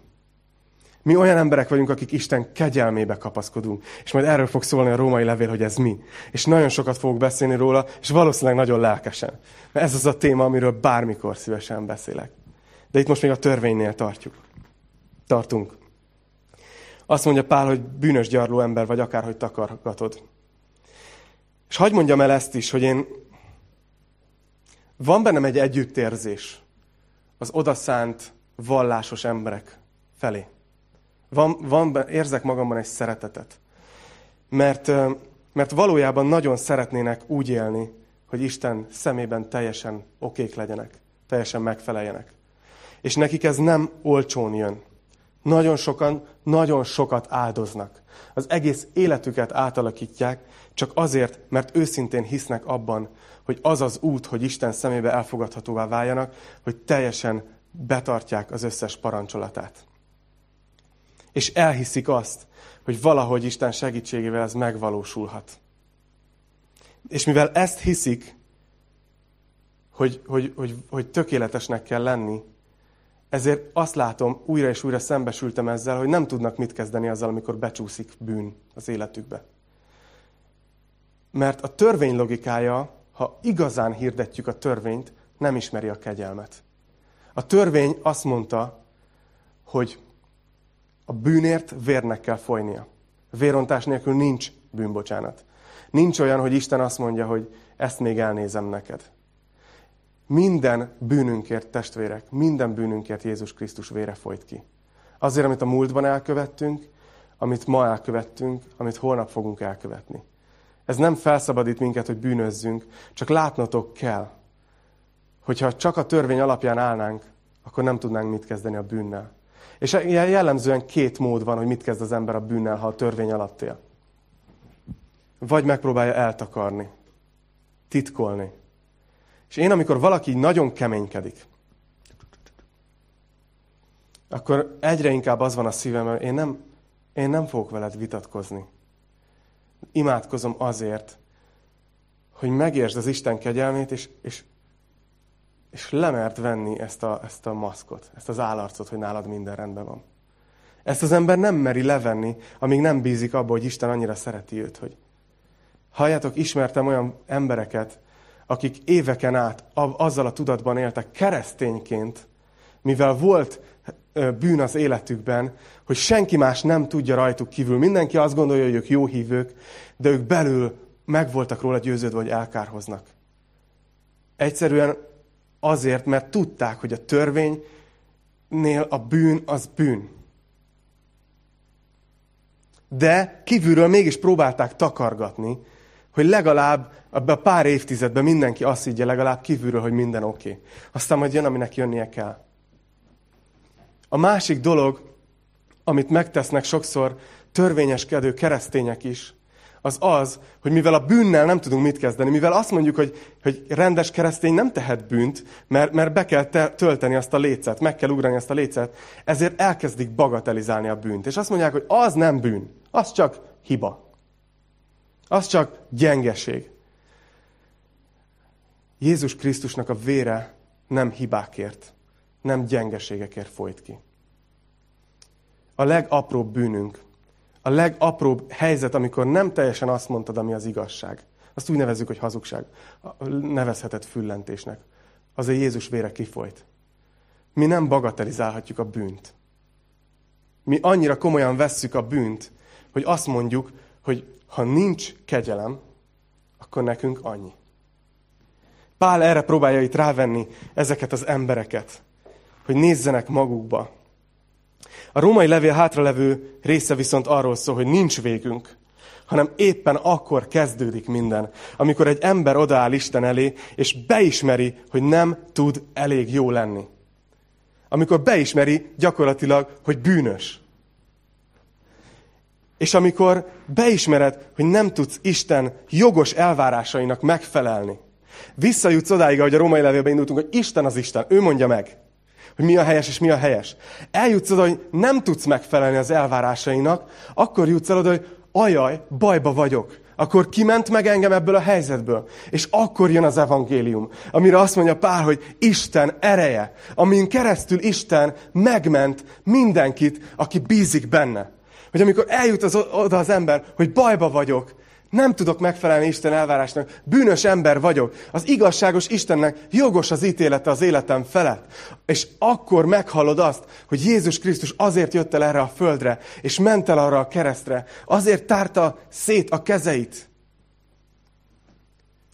Mi olyan emberek vagyunk, akik Isten kegyelmébe kapaszkodunk. És majd erről fog szólni a római levél, hogy ez mi. És nagyon sokat fogok beszélni róla, és valószínűleg nagyon lelkesen. Mert ez az a téma, amiről bármikor szívesen beszélek. De itt most még a törvénynél tartjuk. Tartunk. Azt mondja Pál, hogy bűnös gyarló ember vagy, akárhogy takargatod. És hagyd mondjam el ezt is, hogy én van bennem egy együttérzés az odaszánt vallásos emberek felé. Van, van, érzek magamban egy szeretetet. Mert, mert valójában nagyon szeretnének úgy élni, hogy Isten szemében teljesen okék legyenek, teljesen megfeleljenek. És nekik ez nem olcsón jön. Nagyon sokan, nagyon sokat áldoznak. Az egész életüket átalakítják, csak azért, mert őszintén hisznek abban, hogy az az út, hogy Isten szemébe elfogadhatóvá váljanak, hogy teljesen betartják az összes parancsolatát. És elhiszik azt, hogy valahogy Isten segítségével ez megvalósulhat. És mivel ezt hiszik, hogy, hogy, hogy, hogy tökéletesnek kell lenni, ezért azt látom, újra és újra szembesültem ezzel, hogy nem tudnak mit kezdeni azzal, amikor becsúszik bűn az életükbe. Mert a törvény logikája, ha igazán hirdetjük a törvényt, nem ismeri a kegyelmet. A törvény azt mondta, hogy a bűnért vérnek kell folynia. Vérontás nélkül nincs bűnbocsánat. Nincs olyan, hogy Isten azt mondja, hogy ezt még elnézem neked. Minden bűnünkért, testvérek, minden bűnünkért Jézus Krisztus vére folyt ki. Azért, amit a múltban elkövettünk, amit ma elkövettünk, amit holnap fogunk elkövetni. Ez nem felszabadít minket, hogy bűnözzünk, csak látnotok kell, hogyha csak a törvény alapján állnánk, akkor nem tudnánk mit kezdeni a bűnnel. És jellemzően két mód van, hogy mit kezd az ember a bűnnel, ha a törvény alatt él. Vagy megpróbálja eltakarni, titkolni. És én, amikor valaki nagyon keménykedik, akkor egyre inkább az van a szívemben, én nem, én nem fogok veled vitatkozni. Imádkozom azért, hogy megértsd az Isten kegyelmét, és, és, és lemert venni ezt a, ezt a maszkot, ezt az állarcot, hogy nálad minden rendben van. Ezt az ember nem meri levenni, amíg nem bízik abba, hogy Isten annyira szereti őt, hogy halljátok, ismertem olyan embereket, akik éveken át azzal a tudatban éltek keresztényként, mivel volt bűn az életükben, hogy senki más nem tudja rajtuk kívül. Mindenki azt gondolja, hogy ők jó hívők, de ők belül meg voltak róla győződve, hogy elkárhoznak. Egyszerűen azért, mert tudták, hogy a törvénynél a bűn az bűn. De kívülről mégis próbálták takargatni, hogy legalább abban a pár évtizedben mindenki azt higgye legalább kívülről, hogy minden oké. Okay. Aztán majd jön, aminek jönnie kell. A másik dolog, amit megtesznek sokszor törvényeskedő keresztények is, az az, hogy mivel a bűnnel nem tudunk mit kezdeni, mivel azt mondjuk, hogy, hogy rendes keresztény nem tehet bűnt, mert, mert be kell te, tölteni azt a lécet, meg kell ugrani azt a lécet, ezért elkezdik bagatelizálni a bűnt. És azt mondják, hogy az nem bűn, az csak hiba. Az csak gyengeség. Jézus Krisztusnak a vére nem hibákért, nem gyengeségekért folyt ki. A legapróbb bűnünk, a legapróbb helyzet, amikor nem teljesen azt mondtad, ami az igazság. Azt úgy nevezzük, hogy hazugság. Nevezheted füllentésnek. Azért Jézus vére kifolyt. Mi nem bagatelizálhatjuk a bűnt. Mi annyira komolyan vesszük a bűnt, hogy azt mondjuk, hogy ha nincs kegyelem, akkor nekünk annyi. Pál erre próbálja itt rávenni ezeket az embereket, hogy nézzenek magukba. A római levél hátralevő része viszont arról szól, hogy nincs végünk, hanem éppen akkor kezdődik minden, amikor egy ember odaáll Isten elé, és beismeri, hogy nem tud elég jó lenni. Amikor beismeri gyakorlatilag, hogy bűnös. És amikor beismered, hogy nem tudsz Isten jogos elvárásainak megfelelni, visszajutsz odáig, ahogy a római levélben indultunk, hogy Isten az Isten, ő mondja meg, hogy mi a helyes és mi a helyes. Eljutsz oda, hogy nem tudsz megfelelni az elvárásainak, akkor jutsz el oda, hogy ajaj, bajba vagyok. Akkor kiment meg engem ebből a helyzetből. És akkor jön az evangélium, amire azt mondja Pál, hogy Isten ereje, amin keresztül Isten megment mindenkit, aki bízik benne. Hogy amikor eljut az, oda az ember, hogy bajba vagyok, nem tudok megfelelni Isten elvárásnak, bűnös ember vagyok, az igazságos Istennek jogos az ítélete az életem felett. És akkor meghallod azt, hogy Jézus Krisztus azért jött el erre a földre, és ment el arra a keresztre, azért tárta szét a kezeit,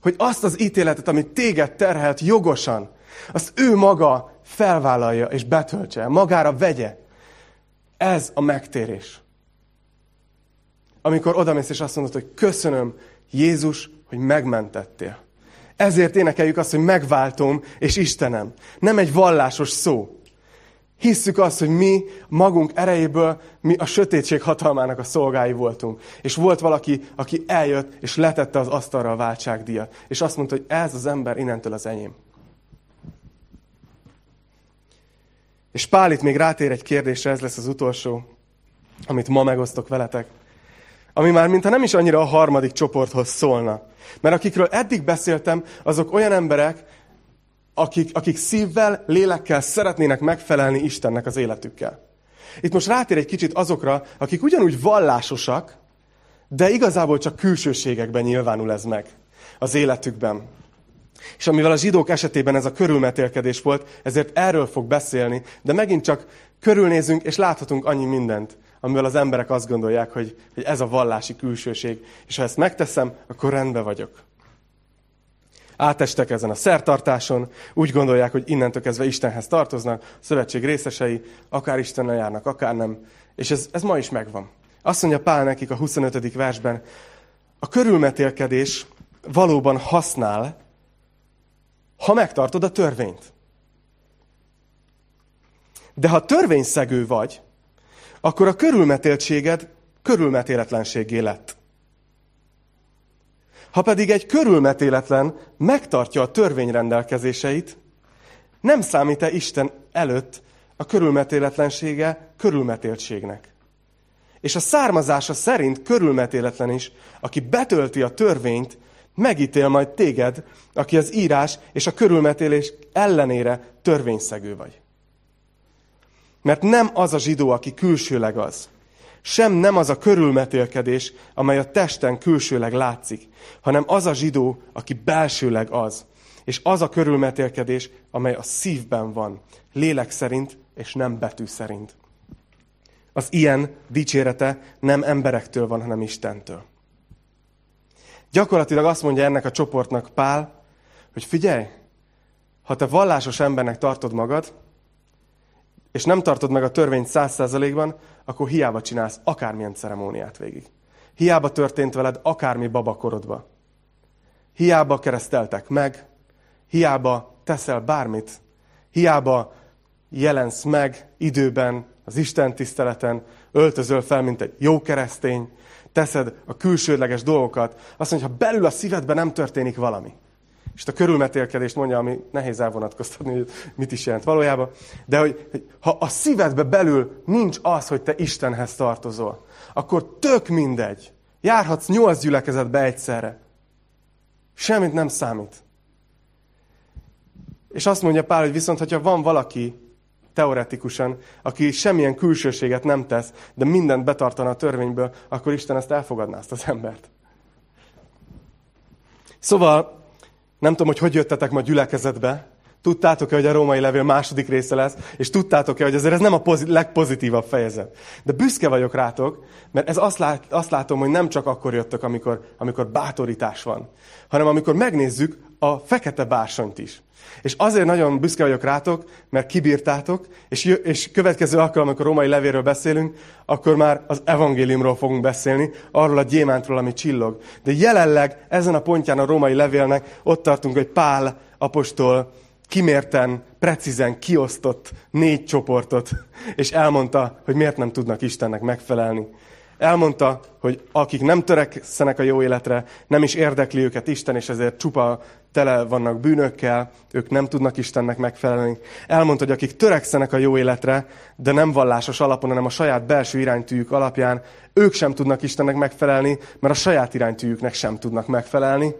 hogy azt az ítéletet, amit téged terhelt jogosan, azt ő maga felvállalja és betöltse, magára vegye. Ez a megtérés amikor odamész és azt mondod, hogy köszönöm, Jézus, hogy megmentettél. Ezért énekeljük azt, hogy megváltom és Istenem. Nem egy vallásos szó. Hisszük azt, hogy mi magunk erejéből, mi a sötétség hatalmának a szolgái voltunk. És volt valaki, aki eljött, és letette az asztalra a váltságdíjat. És azt mondta, hogy ez az ember innentől az enyém. És Pál itt még rátér egy kérdésre, ez lesz az utolsó, amit ma megosztok veletek ami már mintha nem is annyira a harmadik csoporthoz szólna. Mert akikről eddig beszéltem, azok olyan emberek, akik, akik szívvel, lélekkel szeretnének megfelelni Istennek az életükkel. Itt most rátér egy kicsit azokra, akik ugyanúgy vallásosak, de igazából csak külsőségekben nyilvánul ez meg az életükben. És amivel a zsidók esetében ez a körülmetélkedés volt, ezért erről fog beszélni, de megint csak körülnézünk, és láthatunk annyi mindent amivel az emberek azt gondolják, hogy, hogy ez a vallási külsőség, és ha ezt megteszem, akkor rendben vagyok. Átestek ezen a szertartáson, úgy gondolják, hogy innentől kezdve Istenhez tartoznak, a szövetség részesei, akár Istennel járnak, akár nem. És ez, ez ma is megvan. Azt mondja Pál nekik a 25. versben, a körülmetélkedés valóban használ, ha megtartod a törvényt. De ha törvényszegő vagy, akkor a körülmetéltséged körülmetéletlenségé lett. Ha pedig egy körülmetéletlen megtartja a törvény rendelkezéseit, nem számít-e Isten előtt a körülmetéletlensége körülmetéltségnek. És a származása szerint körülmetéletlen is, aki betölti a törvényt, megítél majd téged, aki az írás és a körülmetélés ellenére törvényszegő vagy. Mert nem az a zsidó, aki külsőleg az. Sem nem az a körülmetélkedés, amely a testen külsőleg látszik, hanem az a zsidó, aki belsőleg az. És az a körülmetélkedés, amely a szívben van, lélek szerint és nem betű szerint. Az ilyen dicsérete nem emberektől van, hanem Istentől. Gyakorlatilag azt mondja ennek a csoportnak Pál, hogy figyelj, ha te vallásos embernek tartod magad, és nem tartod meg a törvényt száz százalékban, akkor hiába csinálsz akármilyen ceremóniát végig. Hiába történt veled akármi babakorodba. Hiába kereszteltek meg, hiába teszel bármit, hiába jelensz meg időben az Isten tiszteleten, öltözöl fel, mint egy jó keresztény, teszed a külsődleges dolgokat, azt mondja, ha belül a szívedben nem történik valami. És a körülmetélkedést mondja, ami nehéz elvonatkoztatni, hogy mit is jelent valójában, de hogy, hogy ha a szívedbe belül nincs az, hogy te Istenhez tartozol, akkor tök mindegy. Járhatsz nyolc gyülekezetbe egyszerre. Semmit nem számít. És azt mondja Pál, hogy viszont, hogyha van valaki, teoretikusan, aki semmilyen külsőséget nem tesz, de mindent betartana a törvényből, akkor Isten ezt elfogadná, ezt az embert. Szóval, nem tudom, hogy hogy jöttetek ma gyülekezetbe, Tudtátok-e, hogy a római levél második része lesz, és tudtátok-e, hogy azért ez nem a pozit- legpozitívabb fejezet. De büszke vagyok rátok, mert ez azt, lát, azt látom, hogy nem csak akkor jöttök, amikor, amikor bátorítás van, hanem amikor megnézzük a fekete bársanyt is. És azért nagyon büszke vagyok rátok, mert kibírtátok, és, és következő alkalommal, amikor a római levéről beszélünk, akkor már az evangéliumról fogunk beszélni, arról a gyémántról, ami csillog. De jelenleg ezen a pontján a római levélnek ott tartunk, hogy Pál apostol kimérten, precízen kiosztott négy csoportot, és elmondta, hogy miért nem tudnak Istennek megfelelni. Elmondta, hogy akik nem törekszenek a jó életre, nem is érdekli őket Isten, és ezért csupa tele vannak bűnökkel, ők nem tudnak Istennek megfelelni. Elmondta, hogy akik törekszenek a jó életre, de nem vallásos alapon, hanem a saját belső iránytűjük alapján, ők sem tudnak Istennek megfelelni, mert a saját iránytűjüknek sem tudnak megfelelni.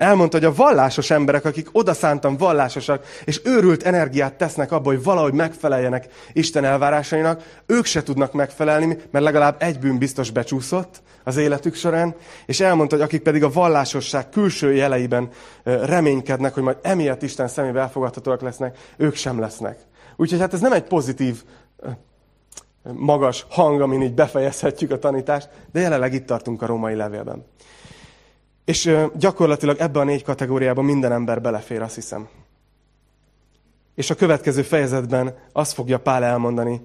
Elmondta, hogy a vallásos emberek, akik odaszántan vallásosak, és őrült energiát tesznek abba, hogy valahogy megfeleljenek Isten elvárásainak, ők se tudnak megfelelni, mert legalább egy bűn biztos becsúszott az életük során, és elmondta, hogy akik pedig a vallásosság külső jeleiben reménykednek, hogy majd emiatt Isten szemébe elfogadhatóak lesznek, ők sem lesznek. Úgyhogy hát ez nem egy pozitív magas hang, amin így befejezhetjük a tanítást, de jelenleg itt tartunk a római levélben. És gyakorlatilag ebbe a négy kategóriába minden ember belefér, azt hiszem. És a következő fejezetben azt fogja Pál elmondani,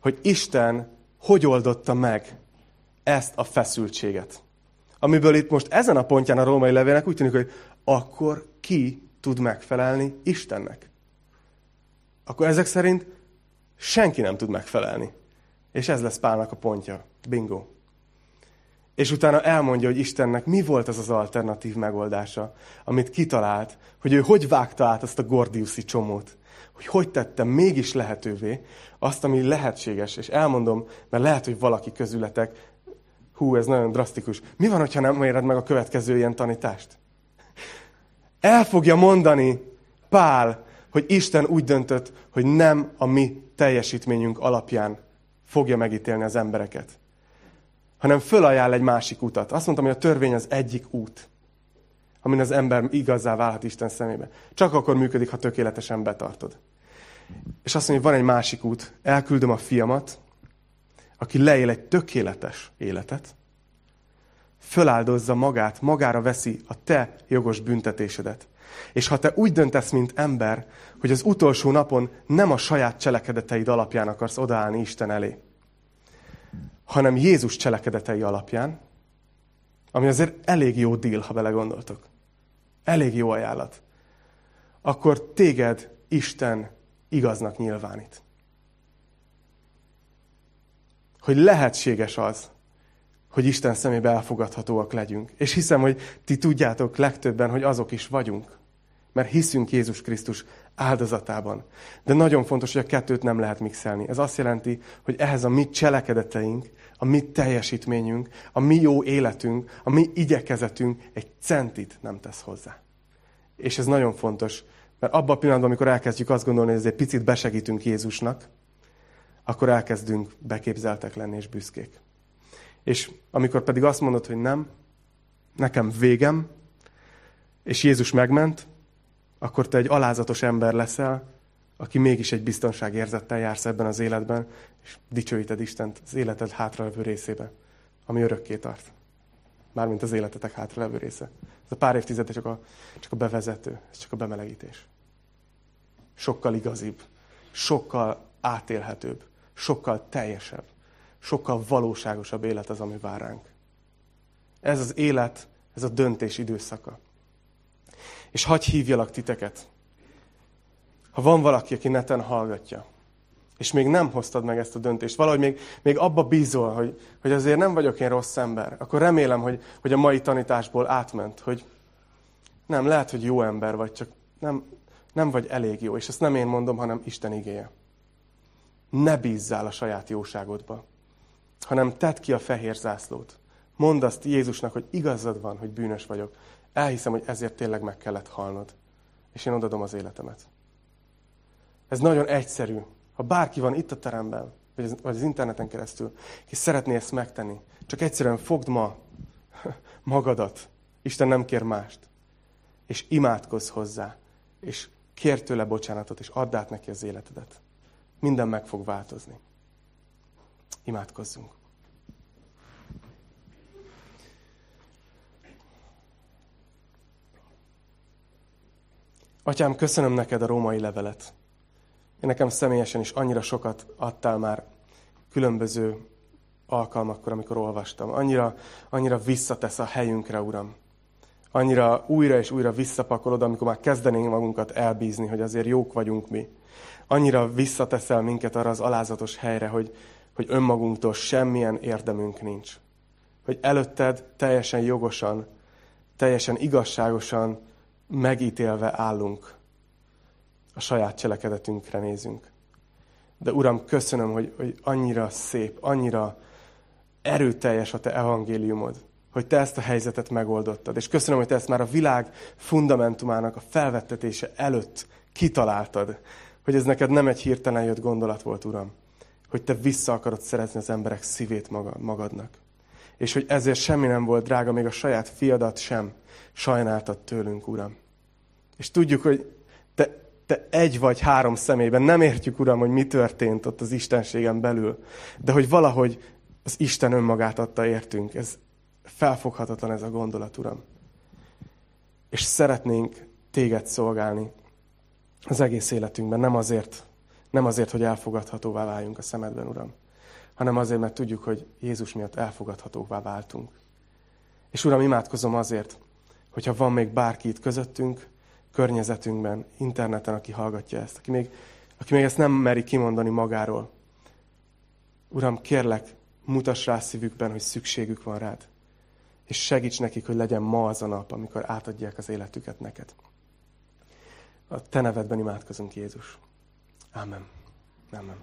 hogy Isten hogy oldotta meg ezt a feszültséget. Amiből itt most ezen a pontján a római levélnek úgy tűnik, hogy akkor ki tud megfelelni Istennek? Akkor ezek szerint senki nem tud megfelelni. És ez lesz Pálnak a pontja. Bingo. És utána elmondja, hogy Istennek mi volt az az alternatív megoldása, amit kitalált, hogy ő hogy vágta át azt a Gordiuszi csomót, hogy hogy tette mégis lehetővé azt, ami lehetséges. És elmondom, mert lehet, hogy valaki közületek, hú, ez nagyon drasztikus. Mi van, ha nem éred meg a következő ilyen tanítást? El fogja mondani Pál, hogy Isten úgy döntött, hogy nem a mi teljesítményünk alapján fogja megítélni az embereket, hanem fölajánl egy másik utat. Azt mondtam, hogy a törvény az egyik út, amin az ember igazzá válhat Isten szemébe. Csak akkor működik, ha tökéletesen betartod. És azt mondja, hogy van egy másik út. Elküldöm a fiamat, aki leél egy tökéletes életet, föláldozza magát, magára veszi a te jogos büntetésedet. És ha te úgy döntesz, mint ember, hogy az utolsó napon nem a saját cselekedeteid alapján akarsz odaállni Isten elé, hanem Jézus cselekedetei alapján, ami azért elég jó deal, ha belegondoltok. Elég jó ajánlat. Akkor téged Isten igaznak nyilvánít. Hogy lehetséges az, hogy Isten szemébe elfogadhatóak legyünk. És hiszem, hogy ti tudjátok legtöbben, hogy azok is vagyunk. Mert hiszünk Jézus Krisztus áldozatában. De nagyon fontos, hogy a kettőt nem lehet mixelni. Ez azt jelenti, hogy ehhez a mi cselekedeteink, a mi teljesítményünk, a mi jó életünk, a mi igyekezetünk egy centit nem tesz hozzá. És ez nagyon fontos, mert abban a pillanatban, amikor elkezdjük azt gondolni, hogy egy picit besegítünk Jézusnak, akkor elkezdünk beképzeltek lenni és büszkék. És amikor pedig azt mondod, hogy nem, nekem végem, és Jézus megment, akkor te egy alázatos ember leszel, aki mégis egy biztonságérzettel jársz ebben az életben, és dicsőíted Istent az életed hátralevő részébe, ami örökké tart. Mármint az életetek hátralevő része. Ez a pár évtized csak a, csak a bevezető, ez csak a bemelegítés. Sokkal igazibb, sokkal átélhetőbb, sokkal teljesebb, sokkal valóságosabb élet az, ami vár ránk. Ez az élet, ez a döntés időszaka. És hagyj hívjalak titeket. Ha van valaki, aki neten hallgatja, és még nem hoztad meg ezt a döntést, valahogy még, még abba bízol, hogy, hogy azért nem vagyok én rossz ember, akkor remélem, hogy, hogy a mai tanításból átment, hogy nem, lehet, hogy jó ember vagy, csak nem, nem vagy elég jó. És ezt nem én mondom, hanem Isten igéje. Ne bízzál a saját jóságodba, hanem tedd ki a fehér zászlót. Mondd azt Jézusnak, hogy igazad van, hogy bűnös vagyok. Elhiszem, hogy ezért tényleg meg kellett halnod. És én odadom az életemet. Ez nagyon egyszerű. Ha bárki van itt a teremben, vagy az, interneten keresztül, és szeretné ezt megtenni, csak egyszerűen fogd ma magadat. Isten nem kér mást. És imádkozz hozzá. És kér tőle bocsánatot, és add át neki az életedet. Minden meg fog változni. Imádkozzunk. Atyám, köszönöm neked a római levelet. Én nekem személyesen is annyira sokat adtál már különböző alkalmakkor, amikor olvastam. Annyira, annyira visszatesz a helyünkre, Uram. Annyira újra és újra visszapakolod, amikor már kezdenénk magunkat elbízni, hogy azért jók vagyunk mi. Annyira visszateszel minket arra az alázatos helyre, hogy, hogy önmagunktól semmilyen érdemünk nincs. Hogy előtted teljesen jogosan, teljesen igazságosan megítélve állunk. A saját cselekedetünkre nézünk. De Uram, köszönöm, hogy, hogy annyira szép, annyira erőteljes a Te evangéliumod, hogy Te ezt a helyzetet megoldottad. És köszönöm, hogy Te ezt már a világ fundamentumának a felvettetése előtt kitaláltad. Hogy ez neked nem egy hirtelen jött gondolat volt, Uram. Hogy Te vissza akarod szerezni az emberek szívét magadnak. És hogy ezért semmi nem volt drága, még a saját fiadat sem sajnáltad tőlünk, Uram. És tudjuk, hogy te, te egy vagy három személyben nem értjük, Uram, hogy mi történt ott az Istenségen belül, de hogy valahogy az Isten önmagát adta értünk. Ez felfoghatatlan ez a gondolat, Uram. És szeretnénk téged szolgálni az egész életünkben, nem azért, nem azért, hogy elfogadhatóvá váljunk a szemedben, Uram, hanem azért, mert tudjuk, hogy Jézus miatt elfogadhatóvá váltunk. És Uram, imádkozom azért, hogyha van még bárki itt közöttünk, környezetünkben, interneten, aki hallgatja ezt, aki még, aki még ezt nem meri kimondani magáról. Uram, kérlek, mutass rá szívükben, hogy szükségük van rád. És segíts nekik, hogy legyen ma az a nap, amikor átadják az életüket neked. A te nevedben imádkozunk, Jézus. Amen. Amen.